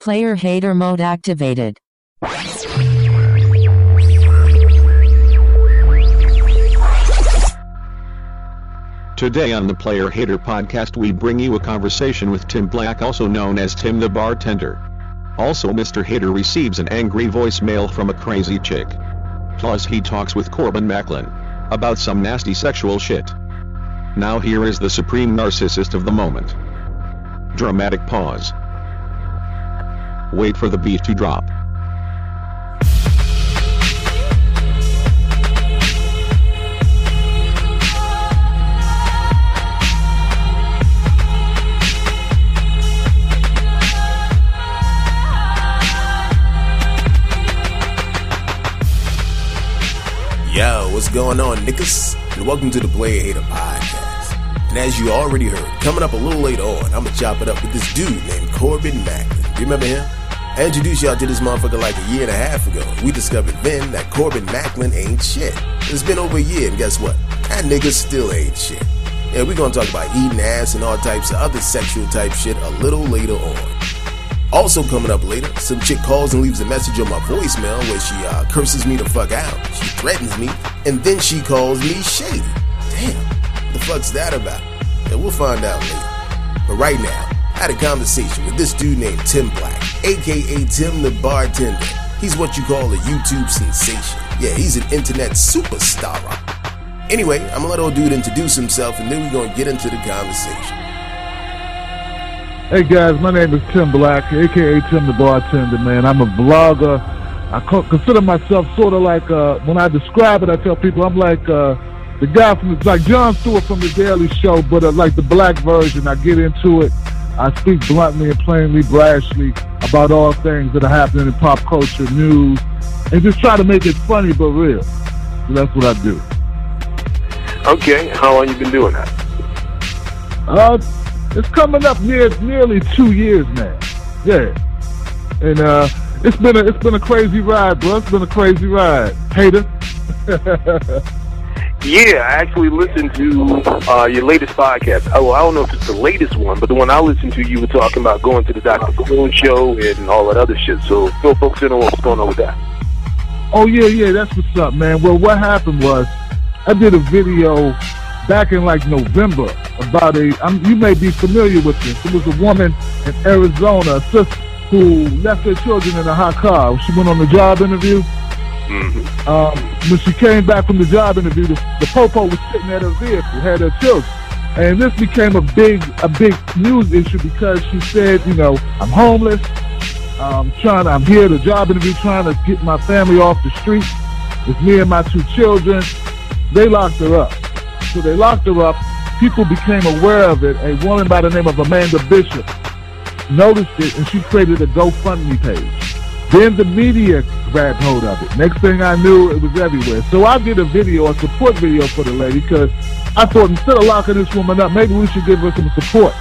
Player hater mode activated. Today on the Player Hater podcast we bring you a conversation with Tim Black also known as Tim the Bartender. Also Mr. Hater receives an angry voicemail from a crazy chick. Plus he talks with Corbin Macklin. About some nasty sexual shit. Now here is the supreme narcissist of the moment. Dramatic pause. Wait for the beat to drop. Yo, what's going on, niggas? And welcome to the Player Hater Podcast. And as you already heard, coming up a little later on, I'm gonna chop it up with this dude named Corbin Macklin. You remember him? I introduced y'all to this motherfucker like a year and a half ago. We discovered then that Corbin Macklin ain't shit. It's been over a year, and guess what? That nigga still ain't shit. Yeah, we're gonna talk about eating ass and all types of other sexual type shit a little later on. Also coming up later, some chick calls and leaves a message on my voicemail where she uh, curses me the fuck out. She threatens me, and then she calls me shady. Damn, the fuck's that about? And we'll find out later. But right now, had a conversation with this dude named Tim Black, aka Tim the Bartender. He's what you call a YouTube sensation. Yeah, he's an internet superstar. Anyway, I'm gonna let old dude introduce himself, and then we're gonna get into the conversation. Hey guys, my name is Tim Black, aka Tim the Bartender, man. I'm a vlogger. I consider myself sort of like, uh, when I describe it, I tell people I'm like uh, the guy from, like Jon Stewart from The Daily Show, but uh, like the black version. I get into it. I speak bluntly and plainly, brashly about all things that are happening in pop culture, news, and just try to make it funny but real. So that's what I do. Okay, how long you been doing that? Uh, it's coming up near nearly two years now. Yeah, and uh, it's been a it's been a crazy ride, bro. It's been a crazy ride. Hater. Yeah, I actually listened to uh, your latest podcast. Oh, I don't know if it's the latest one, but the one I listened to, you were talking about going to the Dr. Coon show and all that other shit. So fill folks in on what's going on with that. oh yeah, yeah, that's what's up, man. Well, what happened was I did a video back in like November about a. I'm, you may be familiar with this. It was a woman in Arizona, a sister, who left her children in a hot car. She went on a job interview. Mm-hmm. Um, when she came back from the job interview, the, the popo was sitting at her vehicle, had her children. And this became a big, a big news issue because she said, you know, I'm homeless. I'm trying. I'm here at a job interview, trying to get my family off the street. It's me and my two children. They locked her up. So they locked her up. People became aware of it. A woman by the name of Amanda Bishop noticed it, and she created a GoFundMe page. Then the media grabbed hold of it. Next thing I knew, it was everywhere. So I did a video, a support video for the lady, because I thought instead of locking this woman up, maybe we should give her some support.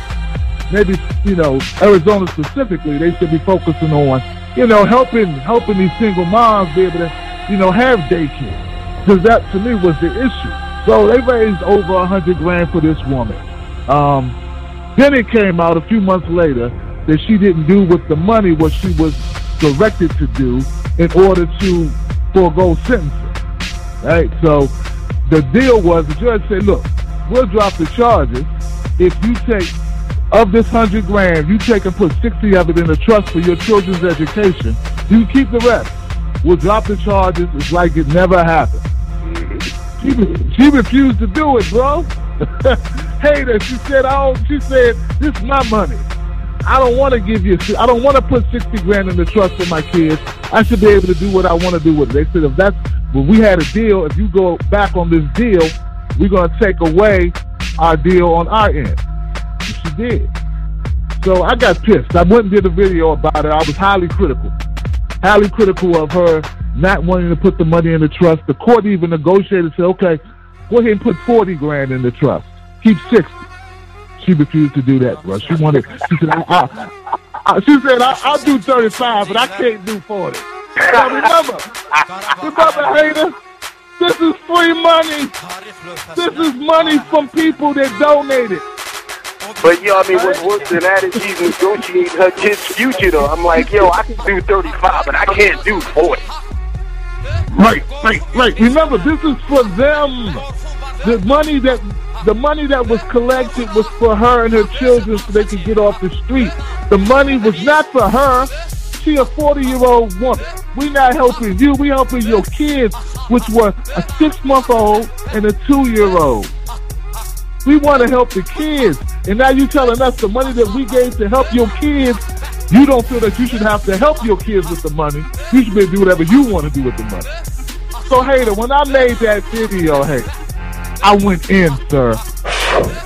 Maybe, you know, Arizona specifically, they should be focusing on, you know, helping helping these single moms be able to, you know, have daycare. Because that, to me, was the issue. So they raised over a hundred grand for this woman. Um, then it came out a few months later that she didn't do with the money what she was directed to do in order to forego sentencing. Right? So the deal was the judge said, look, we'll drop the charges if you take of this hundred grand, you take and put sixty of it in a trust for your children's education. You keep the rest. We'll drop the charges. It's like it never happened. She, she refused to do it, bro. Hater. She said, "Oh, she said this is my money. I don't want to give you. I don't want to put sixty grand in the trust for my kids. I should be able to do what I want to do with it." They said, "If that's when we had a deal, if you go back on this deal, we're gonna take away our deal on our end." And she did. So I got pissed. I went and did a video about it. I was highly critical, highly critical of her not wanting to put the money in the trust. The court even negotiated, said, "Okay, go ahead and put forty grand in the trust. Keep 60. She refused to do that, bro. She wanted. She said, I, I, I, "She said I, I'll do thirty-five, but I can't do 40. Now remember, remember, hater. This is free money. This is money from people that donated. But yo, I mean, what's worse than that is she's negotiating her kid's future. Though I'm like, yo, I can do 35, but I can't do 40. Right, right, right. Remember, this is for them. The money that the money that was collected was for her and her children so they could get off the street. The money was not for her. She a 40 year old woman. We not helping you. We helping your kids, which were a six month old and a two year old. We want to help the kids. And now you telling us the money that we gave to help your kids, you don't feel that you should have to help your kids with the money. You should be do whatever you want to do with the money. So, Hater, when I made that video, hey, I went in, sir.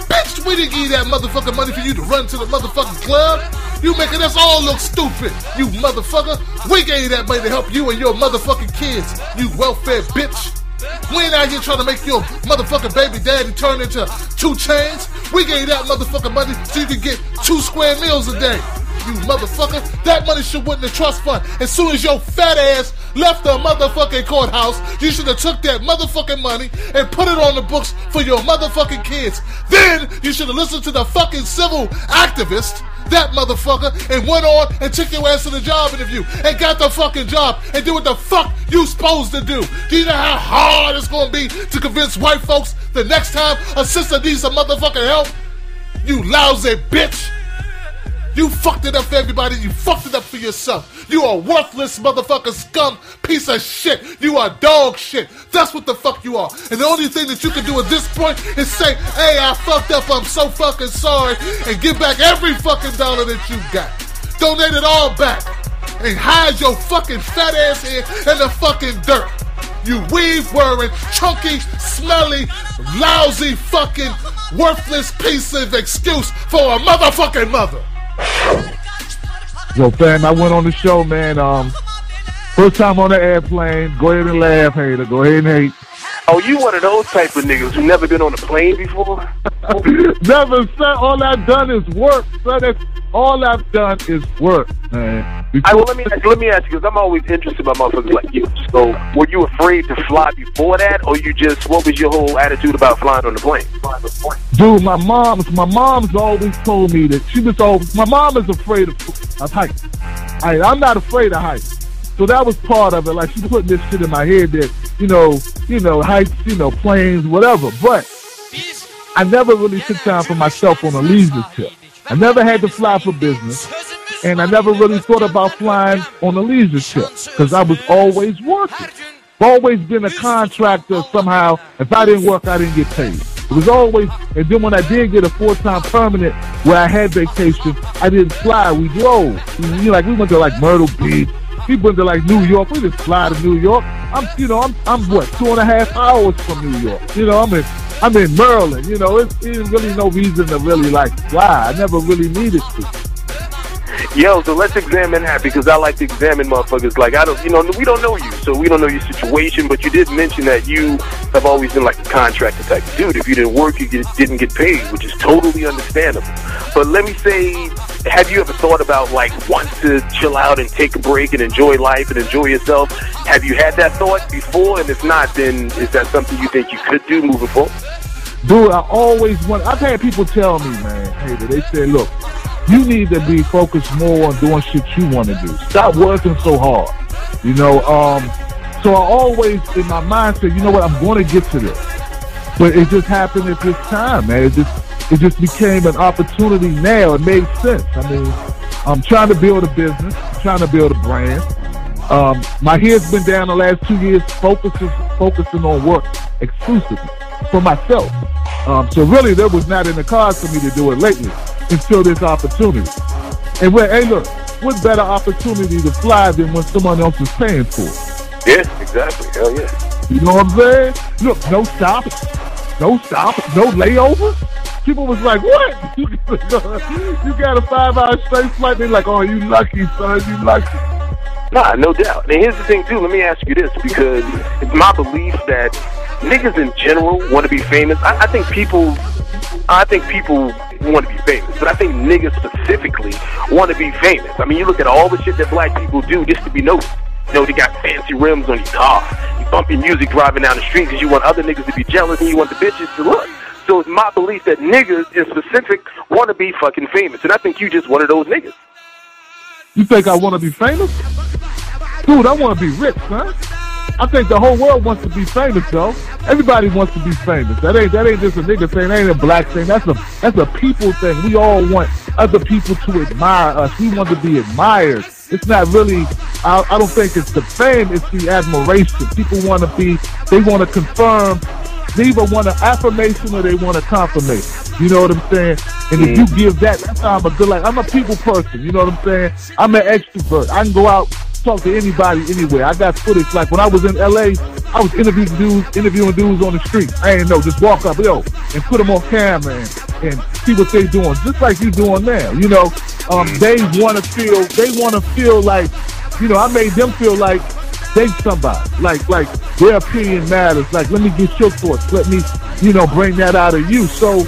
Bitch, we didn't give you that motherfucking money for you to run to the motherfucking club. You making us all look stupid, you motherfucker. We gave you that money to help you and your motherfucking kids, you welfare bitch. We ain't out here trying to make your motherfucking baby daddy turn into two chains. We gave you that motherfucking money so you can get two square meals a day. You motherfucker, that money should went in the trust fund. As soon as your fat ass left the motherfucking courthouse, you should have took that motherfucking money and put it on the books for your motherfucking kids. Then you should have listened to the fucking civil activist that motherfucker and went on and took your ass to the job interview and got the fucking job and did what the fuck you supposed to do. Do you know how hard it's gonna be to convince white folks the next time a sister needs some motherfucking help? You lousy bitch! You fucked it up for everybody. You fucked it up for yourself. You are worthless motherfucker scum piece of shit. You are dog shit. That's what the fuck you are. And the only thing that you can do at this point is say, hey, I fucked up. I'm so fucking sorry. And give back every fucking dollar that you got. Donate it all back. And hide your fucking fat ass in the fucking dirt. You weave wearing, chunky, smelly, lousy, fucking, worthless piece of excuse for a motherfucking mother. Yo, fam, I went on the show, man. Um, first time on the airplane. Go ahead and laugh, hater. Go ahead and hate. Oh, you one of those type of niggas who never been on a plane before? Never, sir. All I've done is work, sir. That's all I've done is work, man. I, well, let me ask, let me ask you because I'm always interested by motherfuckers like you. So, were you afraid to fly before that, or you just what was your whole attitude about flying on the plane? dude, my mom's my mom's always told me that she was always my mom is afraid of, of heights. I, I'm not afraid of heights. So that was part of it. Like she put this shit in my head that, you know, you know, heights, you know, planes, whatever. But I never really took time for myself on a leisure trip. I never had to fly for business. And I never really thought about flying on a leisure trip because I was always working. I've always been a contractor somehow. If I didn't work, I didn't get paid. It was always, and then when I did get a full-time permanent where I had vacation, I didn't fly. We drove. You know, like we went to like Myrtle Beach. We went to like New York. We just fly to New York. I'm, you know, I'm, I'm what two and a half hours from New York. You know, I'm in, I'm in Maryland. You know, it's, it's really no reason to really like fly. I never really needed to. Yo, so let's examine that because I like to examine motherfuckers. Like I don't, you know, we don't know you, so we don't know your situation. But you did mention that you have always been like a contractor type dude. If you didn't work, you didn't get paid, which is totally understandable. But let me say, have you ever thought about like wanting to chill out and take a break and enjoy life and enjoy yourself? Have you had that thought before? And if not, then is that something you think you could do moving forward? Dude, I always want. I've had people tell me, man, hey, they said, look, you need to be focused more on doing shit you want to do. Stop working so hard. You know, um, so I always in my mind said, you know what, I'm going to get to this. But it just happened at this time, man. It just it just became an opportunity now. It made sense. I mean, I'm trying to build a business, I'm trying to build a brand. Um, my head's been down the last two years, focusing focusing on work exclusively for myself. Um, so really, there was not in the cards for me to do it lately until this opportunity. And when, hey, look, what better opportunity to fly than when someone else is paying for it? Yeah, exactly. Hell yeah. You know what I'm saying? Look, no stops, no stops, no layovers. People was like, "What? You got a five-hour straight flight?" They're like, "Oh, you lucky, son. You lucky." Nah, no doubt. And here's the thing too. Let me ask you this because it's my belief that niggas in general want to be famous. I, I think people, I think people want to be famous, but I think niggas specifically want to be famous. I mean, you look at all the shit that black people do just to be noticed. You know, they got fancy rims on your car. You bumping music driving down the street because you want other niggas to be jealous and you want the bitches to look. So it's my belief that niggas in specific want to be fucking famous, and I think you just one of those niggas. You think I want to be famous? Dude, I want to be rich, son. I think the whole world wants to be famous, though. Everybody wants to be famous. That ain't that ain't just a nigga thing. That ain't a black thing. That's a that's a people thing. We all want other people to admire us. We want to be admired. It's not really. I, I don't think it's the fame. It's the admiration. People want to be. They want to confirm. They either want an affirmation or they want a confirmation. You know what I'm saying? And if you give that, that's how I'm a good. Like I'm a people person. You know what I'm saying? I'm an extrovert. I can go out talk to anybody anywhere. I got footage like when I was in LA, I was interviewing dudes, interviewing dudes on the street. I ain't know, just walk up, yo, and put them on camera and, and see what they doing, just like you doing now. You know, um, they want to feel, they want to feel like, you know, I made them feel like they somebody, like like their opinion matters. Like, let me get your thoughts. Let me, you know, bring that out of you. So.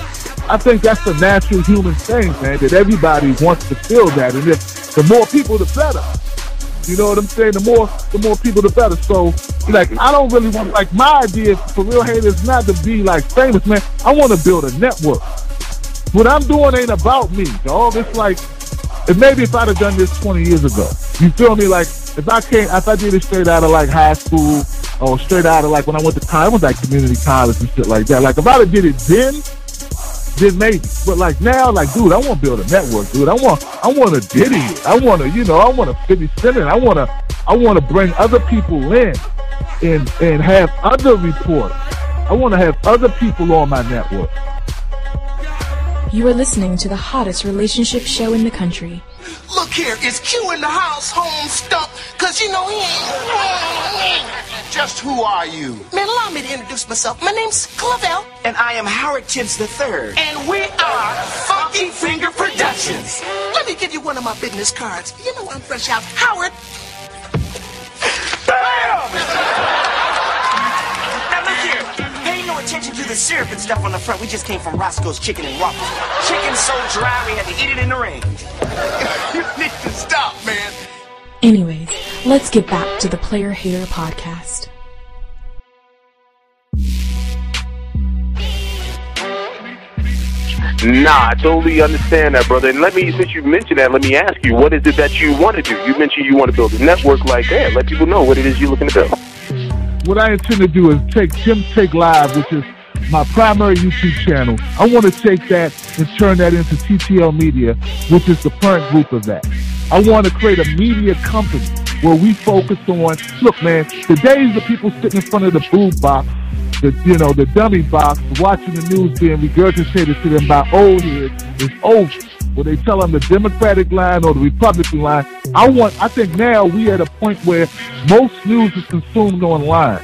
I think that's the natural human thing, man, that everybody wants to feel that. And if the more people, the better. You know what I'm saying? The more the more people, the better. So, like, I don't really want like my idea for real hate is not to be like famous, man. I want to build a network. What I'm doing ain't about me, dog. It's like, and maybe if I'd have done this 20 years ago, you feel me? Like, if I came, if I did it straight out of like high school or straight out of like when I went to college, I went like community college and shit like that. Like, if I'd did it then, then maybe. But like now, like dude, I want to build a network, dude. I want, I want to Diddy it. I want to, you know, I want to 50 Cent it. I want to, I want to bring other people in and and have other reporters. I want to have other people on my network. You are listening to the hottest relationship show in the country. Look here, it's Q in the house home stump? Cause you know he ain't. Just who are you? Man, allow me to introduce myself. My name's Clavel. And I am Howard Tibbs III. And we are Funky Finger Productions. Let me give you one of my business cards. You know I'm fresh out. Howard. Bam! Now look here. Pay no attention to the syrup and stuff on the front. We just came from Roscoe's Chicken and Waffles. Chicken so dry we had to eat it in the rain. you need to stop, man. Anyways, let's get back to the Player Hater podcast. Nah, I totally understand that, brother. And let me, since you mentioned that, let me ask you, what is it that you want to do? You mentioned you want to build a network like that. Let people know what it is you're looking to build. What I intend to do is take Tim Take Live, which is my primary YouTube channel. I want to take that and turn that into TTL Media, which is the parent group of that. I want to create a media company where we focus on, look, man, today's the people sitting in front of the booth box, the you know the dummy box, watching the news being regurgitated to them by old heads is over. Where they tell them the Democratic line or the Republican line. I want. I think now we at a point where most news is consumed online.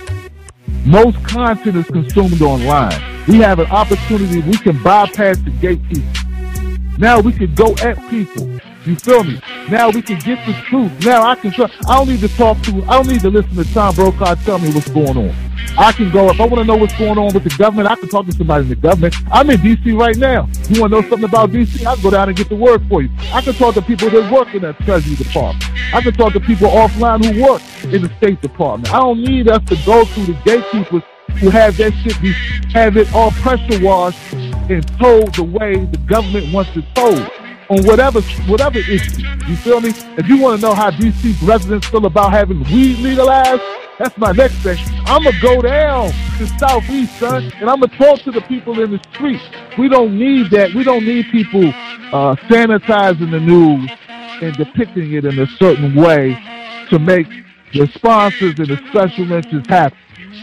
Most content is consumed online. We have an opportunity. We can bypass the gatekeepers. Now we can go at people. You feel me? Now we can get the truth. Now I can. I don't need to talk to. I don't need to listen to Tom Brokaw tell me what's going on. I can go if I want to know what's going on with the government. I can talk to somebody in the government. I'm in D.C. right now. You want to know something about D.C.? I can go down and get the word for you. I can talk to people that work in the Treasury Department. I can talk to people offline who work in the State Department. I don't need us to go through the gatekeepers who have that shit be have it all pressure washed and told the way the government wants it told on whatever whatever issue. You feel me? If you want to know how DC residents feel about having weed legalized, that's my next thing. I'm gonna go down to Southeast, son, and I'm gonna talk to the people in the street. We don't need that. We don't need people uh, sanitizing the news and depicting it in a certain way to make the sponsors and the special mentions happen.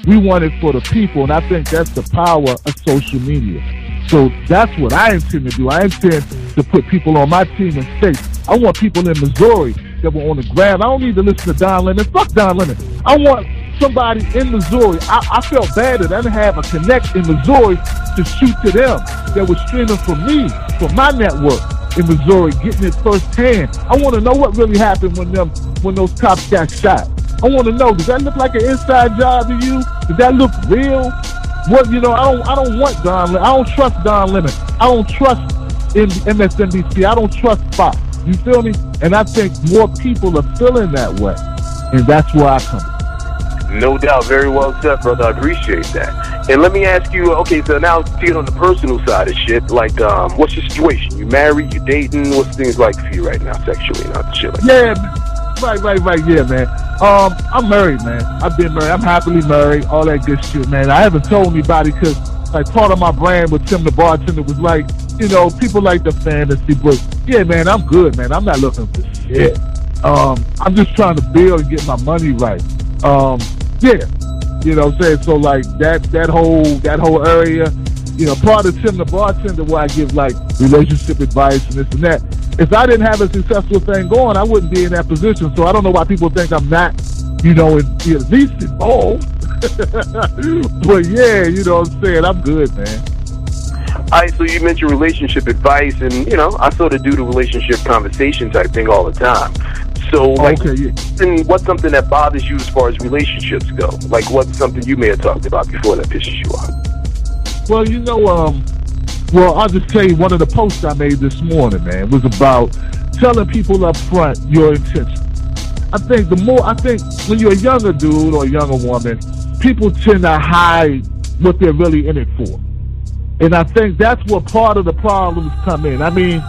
We want it for the people, and I think that's the power of social media. So that's what I intend to do. I intend to put people on my team in states. I want people in Missouri that were on the ground. I don't need to listen to Don Lemon. Fuck Don Lemon. I want somebody in Missouri. I, I felt bad that I didn't have a connect in Missouri to shoot to them that was streaming for me, for my network in Missouri, getting it firsthand. I want to know what really happened when them when those cops got shot. I want to know, does that look like an inside job to you? Does that look real? What you know, I don't I don't want Don I don't trust Don Lemon. I don't trust in MSNBC. I don't trust Fox. You feel me? And I think more people are feeling that way. And that's where I come No doubt, very well said, brother. I appreciate that. And let me ask you, okay, so now to get on the personal side of shit, like, um, what's your situation? You married? You dating? What's things like for you right now, sexually, not shit like Yeah, right, right, right. Yeah, man. Um, I'm married, man. I've been married. I'm happily married. All that good shit, man. I haven't told anybody because, like, part of my brand with Tim the bartender was like, you know, people like the fantasy, but yeah, man, I'm good, man. I'm not looking for shit. Um, I'm just trying to build and get my money right. Um, yeah, you know what I'm saying. So like that that whole that whole area, you know, part of Tim the bartender where I give like relationship advice and this and that. If I didn't have a successful thing going, I wouldn't be in that position. So I don't know why people think I'm not, you know, at least involved. but yeah, you know what I'm saying. I'm good, man. All right, so you mentioned relationship advice, and you know, I sort of do the relationship conversation type thing all the time. So, like, okay, yeah. and what's something that bothers you as far as relationships go? Like, what's something you may have talked about before that pisses you off? Well, you know, um, well, I'll just tell you one of the posts I made this morning, man, was about telling people up front your intentions. I think the more, I think when you're a younger dude or a younger woman, people tend to hide what they're really in it for. And I think that's where part of the problems come in. I mean,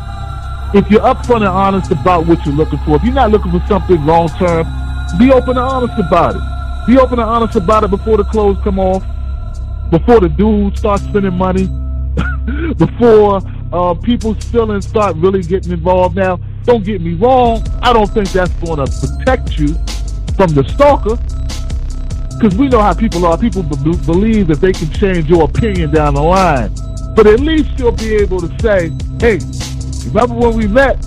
if you're upfront and honest about what you're looking for, if you're not looking for something long term, be open and honest about it. Be open and honest about it before the clothes come off, before the dude starts spending money, before uh, people's feelings start really getting involved. Now, don't get me wrong, I don't think that's going to protect you from the stalker. Because we know how people are. People b- believe that they can change your opinion down the line. But at least you'll be able to say, hey, remember when we met?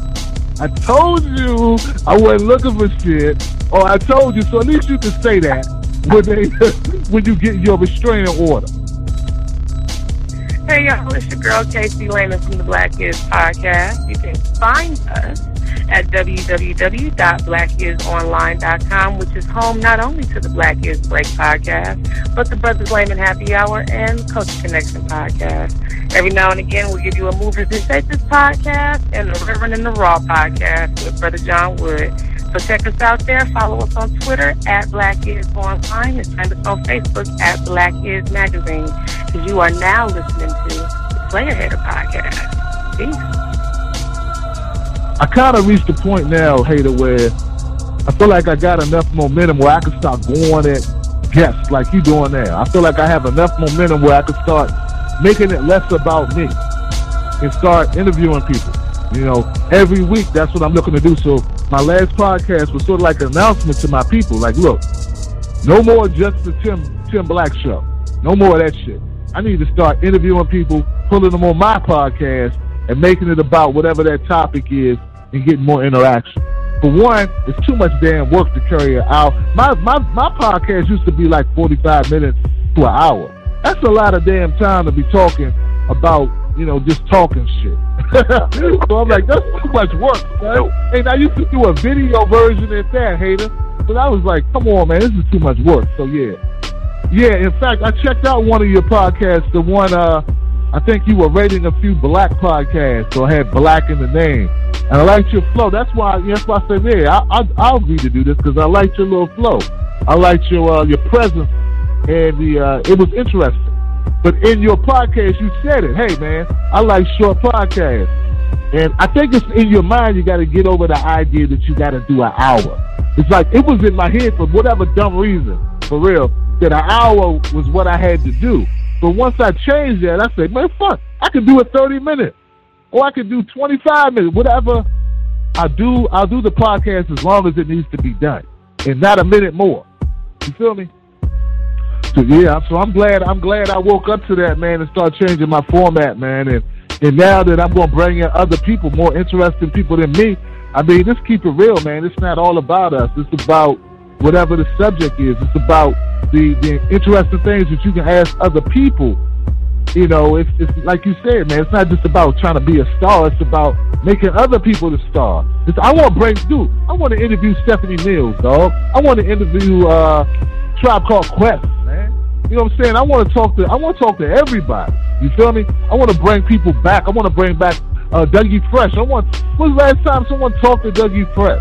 I told you I wasn't looking for shit. Or I told you, so at least you can say that when, they, when you get your restraining order. Hey y'all, it's your girl Casey Lehman from the Black Kids Podcast. You can find us at www.blackisonline.com, which is home not only to the Black Is Break podcast, but the Brothers Lehman Happy Hour and Culture Connection podcast. Every now and again, we'll give you a Movers and Shakers podcast and the Reverend and the Raw podcast with Brother John Wood. So check us out there. Follow us on Twitter at Black Is Online and find us on Facebook at Black Is Magazine. You are now listening to the Player Hater Podcast. Peace. I kind of reached the point now, Hater, where I feel like I got enough momentum where I can start going at guests like you doing now. I feel like I have enough momentum where I can start making it less about me and start interviewing people. You know, every week that's what I'm looking to do. So my last podcast was sort of like an announcement to my people. Like, look, no more just the Tim Tim Black show. No more of that shit. I need to start interviewing people, pulling them on my podcast, and making it about whatever that topic is and getting more interaction. For one, it's too much damn work to carry it out. My my my podcast used to be like 45 minutes to an hour. That's a lot of damn time to be talking about, you know, just talking shit. so I'm like, that's too much work, man. And I used to do a video version at that, hater. But I was like, come on, man, this is too much work. So yeah. Yeah, in fact, I checked out one of your podcasts, the one uh I think you were rating a few black podcasts, so I had black in the name. And I liked your flow. That's why that's why I said, yeah, I, I, I'll agree to do this because I liked your little flow. I liked your uh, your presence, and the uh, it was interesting. But in your podcast, you said it. Hey, man, I like short podcasts, and I think it's in your mind. You got to get over the idea that you got to do an hour. It's like it was in my head for whatever dumb reason, for real, that an hour was what I had to do. But once I changed that, I said, man, fuck, I could do it 30 minutes. Or I could do 25 minutes. Whatever I do, I'll do the podcast as long as it needs to be done. And not a minute more. You feel me? So yeah, so I'm glad I'm glad I woke up to that, man, and start changing my format, man. And and now that I'm gonna bring in other people, more interesting people than me, I mean, just keep it real, man. It's not all about us. It's about whatever the subject is. It's about the, the interesting things that you can ask other people. You know, it's, it's like you said, man. It's not just about trying to be a star. It's about making other people the star. It's, I want dude. I want to interview Stephanie Mills, dog. I want to interview uh, Tribe Called Quest, man. You know what I'm saying? I want to talk to. I want to talk to everybody. You feel me? I want to bring people back. I want to bring back uh, Dougie Fresh. I want. When's the last time someone talked to Dougie Fresh?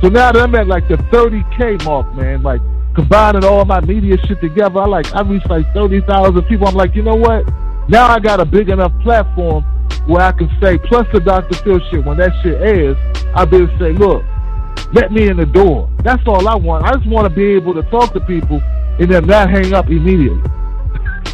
So now that I'm at like the 30k mark, man, like combining all my media shit together, I like I reached like thirty thousand people. I'm like, you know what? Now I got a big enough platform where I can say, plus the Dr. Phil shit. When that shit airs, I'll be able to say, look, let me in the door. That's all I want. I just want to be able to talk to people and then not hang up immediately.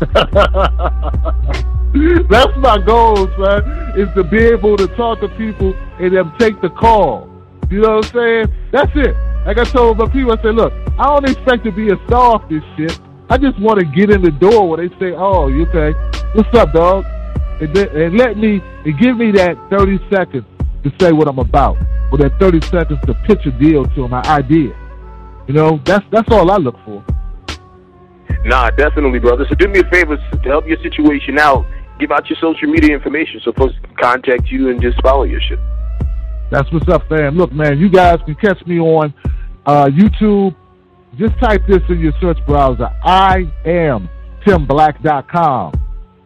That's my goal, man, is to be able to talk to people and then take the call. You know what I'm saying? That's it. Like I told my people, I said, look, I don't expect to be a star off this shit. I just want to get in the door where they say, oh, you okay? What's up, dog? And, then, and let me, and give me that 30 seconds to say what I'm about. Or that 30 seconds to pitch a deal to them, my idea. You know, that's that's all I look for. Nah, definitely, brother. So do me a favor to help your situation out. Give out your social media information so folks can contact you and just follow your shit. That's what's up, fam. Look, man, you guys can catch me on uh, YouTube. Just type this in your search browser. I am TimBlack.com.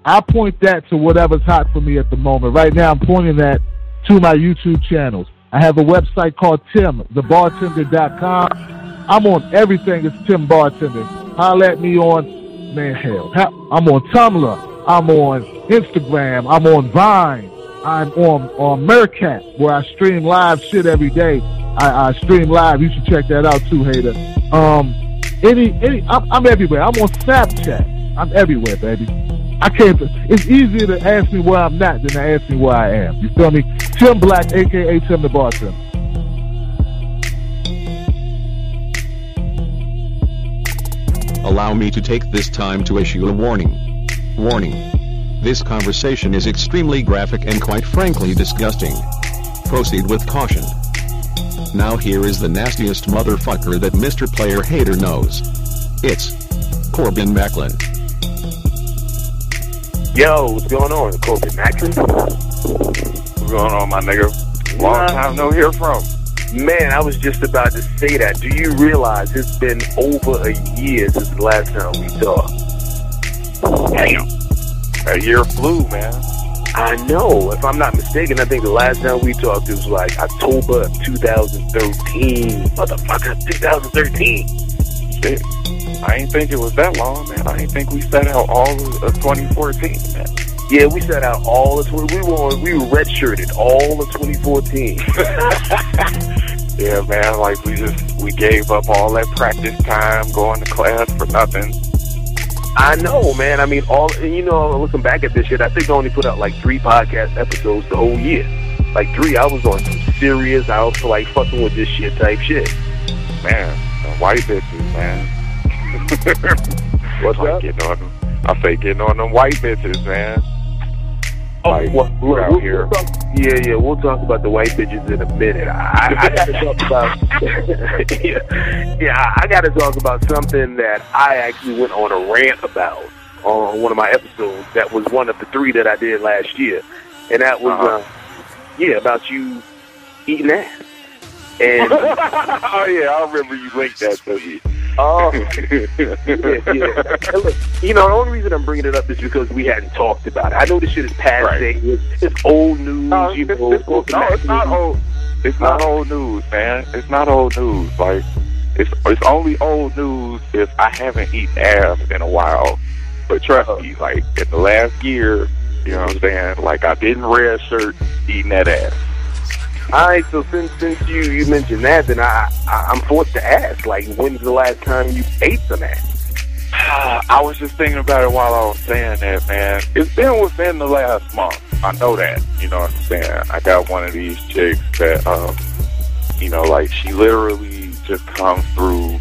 I point that to whatever's hot for me at the moment. Right now, I'm pointing that to my YouTube channels. I have a website called TimTheBartender.com. I'm on everything. It's Tim Bartender. Holler at me on, man, hell. I'm on Tumblr. I'm on Instagram. I'm on Vine. I'm on on Meerkat, where I stream live shit every day. I, I stream live. You should check that out too, hater. Um, any any, I'm, I'm everywhere. I'm on Snapchat. I'm everywhere, baby. I can't. It's easier to ask me where I'm not than to ask me where I am. You feel me? Tim Black, aka Tim the Bartender. Allow me to take this time to issue a warning. Warning. This conversation is extremely graphic and quite frankly disgusting. Proceed with caution. Now here is the nastiest motherfucker that Mr. Player Hater knows. It's Corbin Macklin. Yo, what's going on? Corbin Macklin? What's going on, my nigga? Long time no hear from. Man, I was just about to say that. Do you realize it's been over a year since the last time we talked? Damn. A year flew, man. I know. If I'm not mistaken, I think the last time we talked it was like October of 2013. Motherfucker, 2013. Shit. I ain't think it was that long, man. I ain't think we set out all of uh, 2014, man. Yeah, we set out all of 20. We were we were redshirted all of 2014. yeah, man. Like we just we gave up all that practice time, going to class for nothing. I know, man. I mean, all you know, looking back at this shit, I think I only put out like three podcast episodes the whole year. Like three, I was on some serious, I was like fucking with this shit type shit. Man, white bitches, man. What's like up? Getting on them. I say getting on them white bitches, man. Oh, like, well, we're out we'll here. Talk, yeah, yeah, we'll talk about the white bitches in a minute. I, I gotta talk about, yeah, yeah, I gotta talk about something that I actually went on a rant about on one of my episodes. That was one of the three that I did last year, and that was, Uh-huh. uh, yeah, about you eating ass. And oh yeah, I remember you linked that to me. Oh, yeah, yeah. Look, you know, the only reason I'm bringing it up is because we hadn't talked about it. I know this shit is passe. Right. It's, it's old news. No, you it's, know, it's, no, it's not old. It's not old news, man. It's not old news. Like it's it's only old news if I haven't eaten ass in a while. But trust uh-huh. me, like in the last year, you know what I'm saying? Like I didn't red shirt eating that ass. All right, so since since you you mentioned that, then I, I I'm forced to ask, like, when's the last time you ate some ass? I was just thinking about it while I was saying that, man. It's been within the last month. I know that. You know what I'm saying? I got one of these chicks that, um, you know, like she literally just comes through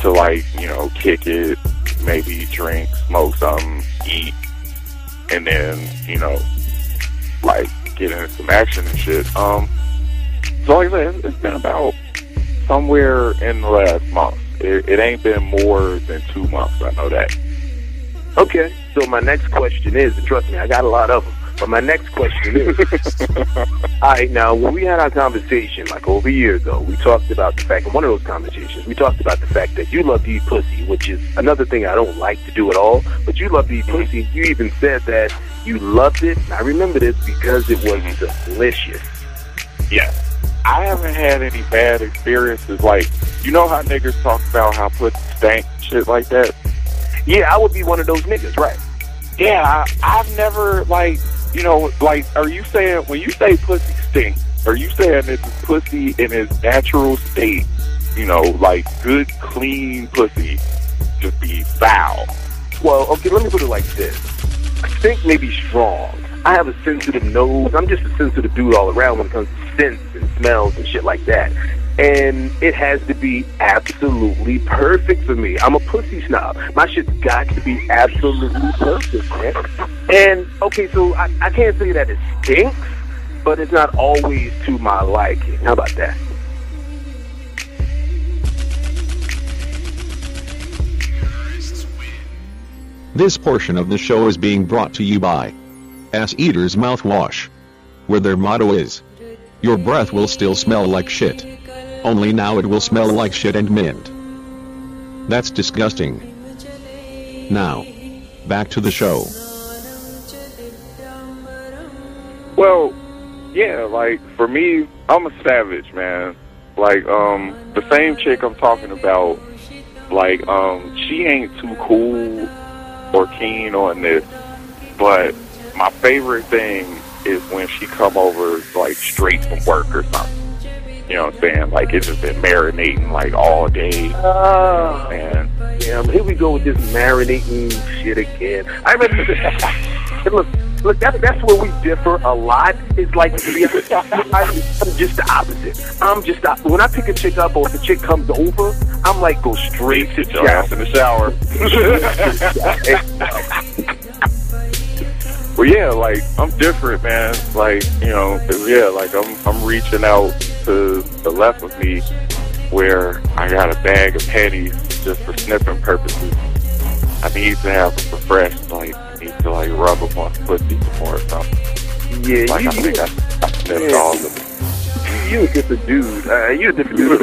to like, you know, kick it, maybe drink, smoke something, eat, and then, you know, like get into some action and shit. Um, so like I said, it's- been about somewhere in the last month. It, it ain't been more than two months. I know that. Okay, so my next question is, and trust me, I got a lot of them. But my next question is, all right, now when we had our conversation like over a year ago, we talked about the fact, in one of those conversations, we talked about the fact that you love to eat pussy, which is another thing I don't like to do at all. But you love to eat pussy. You even said that you loved it. And I remember this because it was mm-hmm. delicious. Yeah. I haven't had any bad experiences. Like, you know how niggas talk about how pussy stank, shit like that. Yeah, I would be one of those niggas, right? Yeah, I, I've never like, you know, like, are you saying when you say pussy stink? Are you saying it's pussy in its natural state? You know, like good, clean pussy, just be foul. Well, okay, let me put it like this. Stink may be strong. I have a sensitive nose. I'm just a sensitive dude all around when it comes to scents and smells and shit like that. And it has to be absolutely perfect for me. I'm a pussy snob. My shit's got to be absolutely perfect, man. And okay, so I, I can't say that it stinks, but it's not always to my liking. How about that? This portion of the show is being brought to you by Ass Eaters Mouthwash. Where their motto is Your breath will still smell like shit. Only now it will smell like shit and mint. That's disgusting. Now, back to the show. Well, yeah, like for me, I'm a savage, man. Like, um, the same chick I'm talking about, like, um, she ain't too cool or keen on this, but my favorite thing is when she come over like straight from work or something. You know what I'm saying? Like it's just been marinating like all day. Oh, man. Yeah, here we go with this marinating shit again. I remember. look, look, that, that's where we differ a lot. It's like to be honest, I'm just the opposite. I'm just the, when I pick a chick up or if a chick comes over, I'm like go straight to your ass in the shower. Well, yeah, like I'm different, man. Like you know, yeah, like I'm I'm reaching out to the left of me, where I got a bag of pennies just for sniffing purposes. I need to have them refreshed. Like I need to like rub them on pussy some more or something. Yeah, like you, I think I, I sniffed Yeah. all of them. You just a dude. Uh, you a different dude.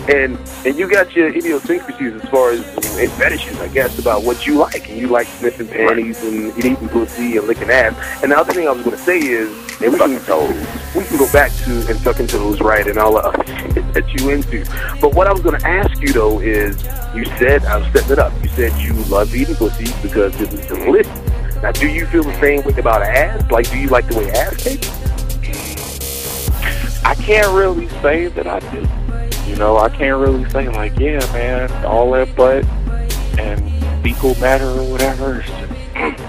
and and you got your idiosyncrasies as far as and fetishes, I guess, about what you like. And you like sniffing panties and eating pussy and licking ass. And the other thing I was going to say is, and we can go, we can go back to and sucking toes, right, and all the other shit that you into. But what I was going to ask you though is, you said I was setting it up. You said you love eating pussy because it was delicious. Now, do you feel the same way about ass? Like, do you like the way ass tastes? Can't really say that I do. You know, I can't really say like, yeah, man, all that butt and fecal matter or whatever.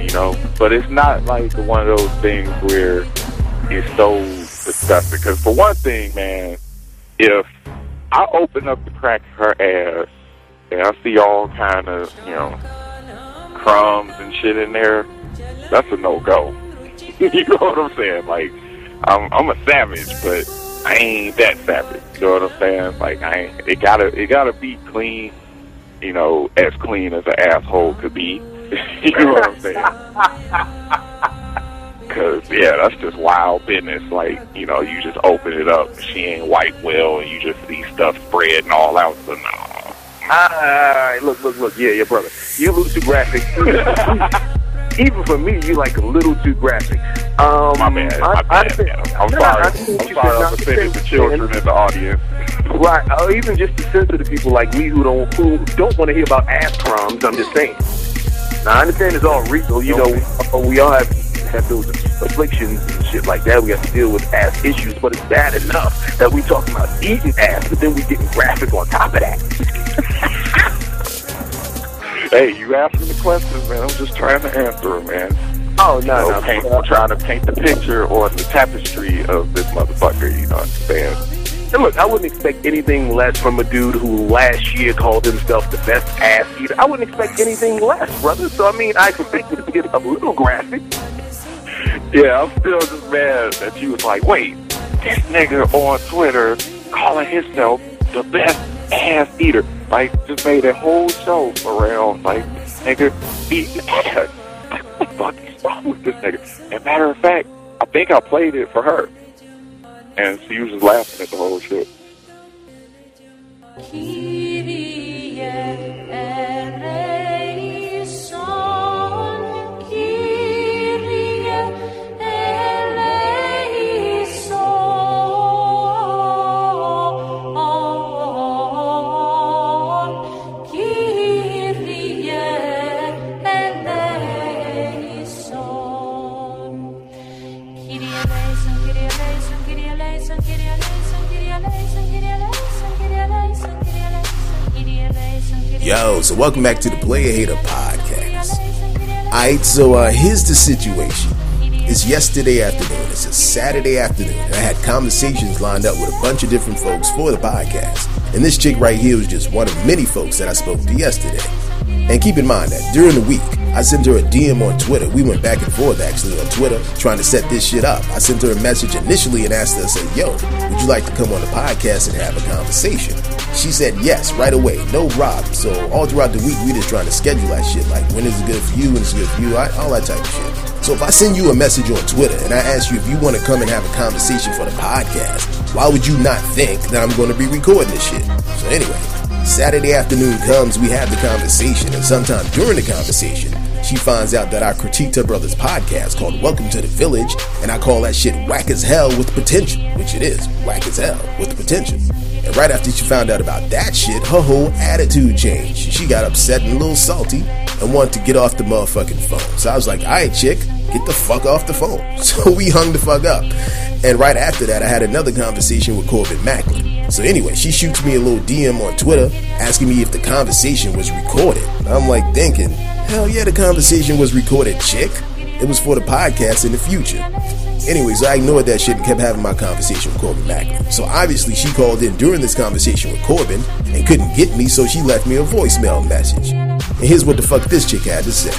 You know, but it's not like one of those things where it's so disgusting. Because for one thing, man, if I open up the crack of her ass and I see all kind of, you know, crumbs and shit in there, that's a no go. you know what I'm saying? Like, I'm I'm a savage, but I ain't that savage. You know what I'm saying? Like, I ain't, it gotta it gotta be clean. You know, as clean as an asshole could be. you know what I'm saying? Cause yeah, that's just wild business. Like you know, you just open it up, she ain't white well, and you just see stuff spreading all out. So no, Ah, look, look, look. Yeah, yeah, brother. You a little too graphic. Even for me, you like a little too graphic. Um, my bad, I, my I bad. understand- man. I'm No, sorry. I I'm understand what you sorry. I'm No, I offended the children in the audience. Right, or even just the sensitive people like me who don't who don't want to hear about ass crumbs. I'm just saying. Now I understand it's all real. You know, uh, we all have have those afflictions and shit like that. We have to deal with ass issues, but it's bad enough that we talking about eating ass, but then we getting graphic on top of that. Hey, you me the questions, man. I'm just trying to answer them, man. Oh You no, know, no, paint, I'm trying to paint the picture or the tapestry of this motherfucker. You know what I'm saying? And look, I wouldn't expect anything less from a dude who last year called himself the best ass eater. I wouldn't expect anything less, brother. So I mean, I expect it to get a little graphic. Yeah, I'm still just mad that you was like, wait, this nigga on Twitter calling himself the best ass eater. Like, just made a whole show around, like, nigga eating ass. Wrong with this nigga? And matter of fact, I think I played it for her. And she was just laughing at the whole shit. So welcome back to the Player Hater Podcast. Alright, so uh, here's the situation. It's yesterday afternoon. It's a Saturday afternoon. And I had conversations lined up with a bunch of different folks for the podcast. And this chick right here was just one of many folks that I spoke to yesterday. And keep in mind that during the week, I sent her a DM on Twitter. We went back and forth actually on Twitter trying to set this shit up. I sent her a message initially and asked her, I said, Yo, would you like to come on the podcast and have a conversation? She said yes right away, no Rob. So all throughout the week, we just trying to schedule that shit. Like when is it good for you, when is it good for you, all that type of shit. So if I send you a message on Twitter and I ask you if you want to come and have a conversation for the podcast, why would you not think that I'm going to be recording this shit? So anyway, Saturday afternoon comes, we have the conversation, and sometime during the conversation, she finds out that I critiqued her brother's podcast called Welcome to the Village, and I call that shit whack as hell with potential, which it is, whack as hell with potential. And right after she found out about that shit, her whole attitude changed. She got upset and a little salty and wanted to get off the motherfucking phone. So I was like, alright, chick, get the fuck off the phone. So we hung the fuck up. And right after that, I had another conversation with Corbin Macklin. So anyway, she shoots me a little DM on Twitter asking me if the conversation was recorded. I'm like thinking, hell yeah, the conversation was recorded, chick. It was for the podcast in the future. Anyways, I ignored that shit and kept having my conversation with Corbin Macklin. So obviously, she called in during this conversation with Corbin and couldn't get me, so she left me a voicemail message. And here's what the fuck this chick had to say.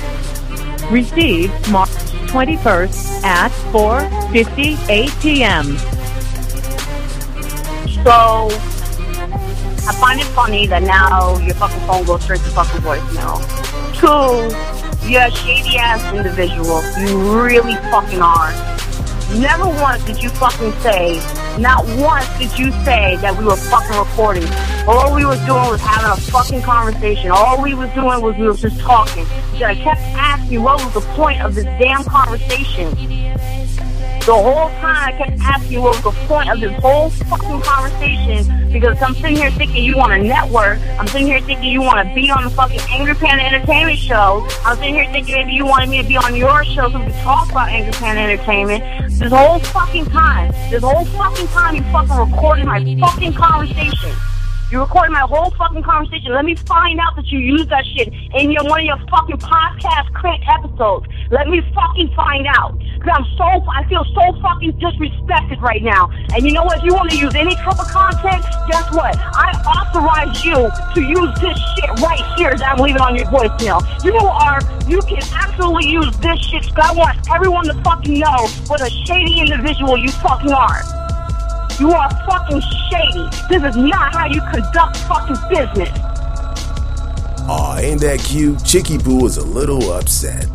Received March 21st at 4:58 p.m. So, I find it funny that now your fucking phone goes straight to fucking voicemail. Two, you're a shady ass individual. You really fucking are. Never once did you fucking say, not once did you say that we were fucking recording. All we were doing was having a fucking conversation. All we was doing was we were just talking. I kept asking what was the point of this damn conversation. The whole time I kept asking what was the point of this whole fucking conversation because I'm sitting here thinking you want to network. I'm sitting here thinking you want to be on the fucking Angry Panda Entertainment show. I'm sitting here thinking maybe you wanted me to be on your show so we could talk about Angry Panda Entertainment. This whole fucking time, this whole fucking time you fucking recorded my fucking conversation. You recorded my whole fucking conversation. Let me find out that you used that shit in your one of your fucking podcast crank episodes. Let me fucking find out. Cause I'm so I feel so fucking disrespected right now. And you know what? If you want to use any type of content, guess what? I authorize you to use this shit right here that I'm leaving on your voicemail. You are you can absolutely use this shit because I want everyone to fucking know what a shady individual you fucking are. You are fucking shady. This is not how you conduct fucking business. Aw, ain't that cute? Chicky Boo is a little upset.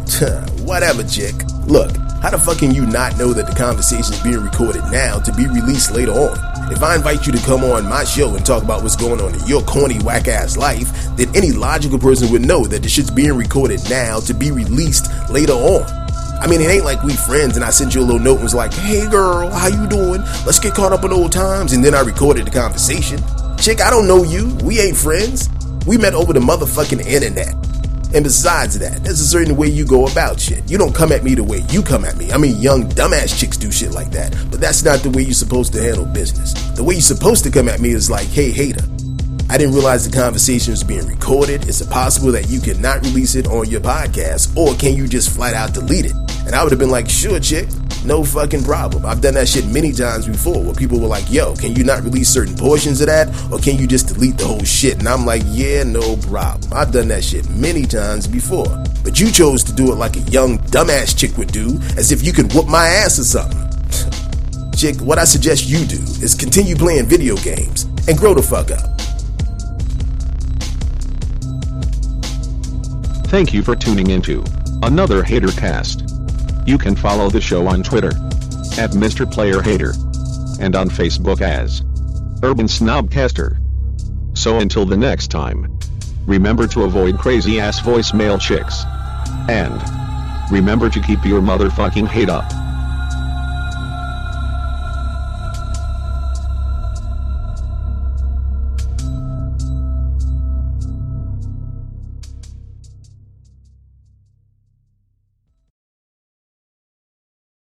Whatever, chick. Look, how the fuck can you not know that the conversation is being recorded now to be released later on? If I invite you to come on my show and talk about what's going on in your corny, whack ass life, then any logical person would know that the shit's being recorded now to be released later on. I mean, it ain't like we friends and I sent you a little note and was like, hey girl, how you doing? Let's get caught up in old times. And then I recorded the conversation. Chick, I don't know you. We ain't friends. We met over the motherfucking internet. And besides that, there's a certain way you go about shit. You don't come at me the way you come at me. I mean, young dumbass chicks do shit like that. But that's not the way you're supposed to handle business. The way you're supposed to come at me is like, hey, hater. I didn't realize the conversation was being recorded. Is it possible that you cannot release it on your podcast? Or can you just flat out delete it? And I would have been like, sure, chick, no fucking problem. I've done that shit many times before where people were like, yo, can you not release certain portions of that? Or can you just delete the whole shit? And I'm like, yeah, no problem. I've done that shit many times before. But you chose to do it like a young dumbass chick would do, as if you could whoop my ass or something. chick, what I suggest you do is continue playing video games and grow the fuck up. Thank you for tuning into another Hater Cast. You can follow the show on Twitter at Mr. Player Hater and on Facebook as Urban Snobcaster. So until the next time, remember to avoid crazy ass voicemail chicks. And remember to keep your motherfucking hate up.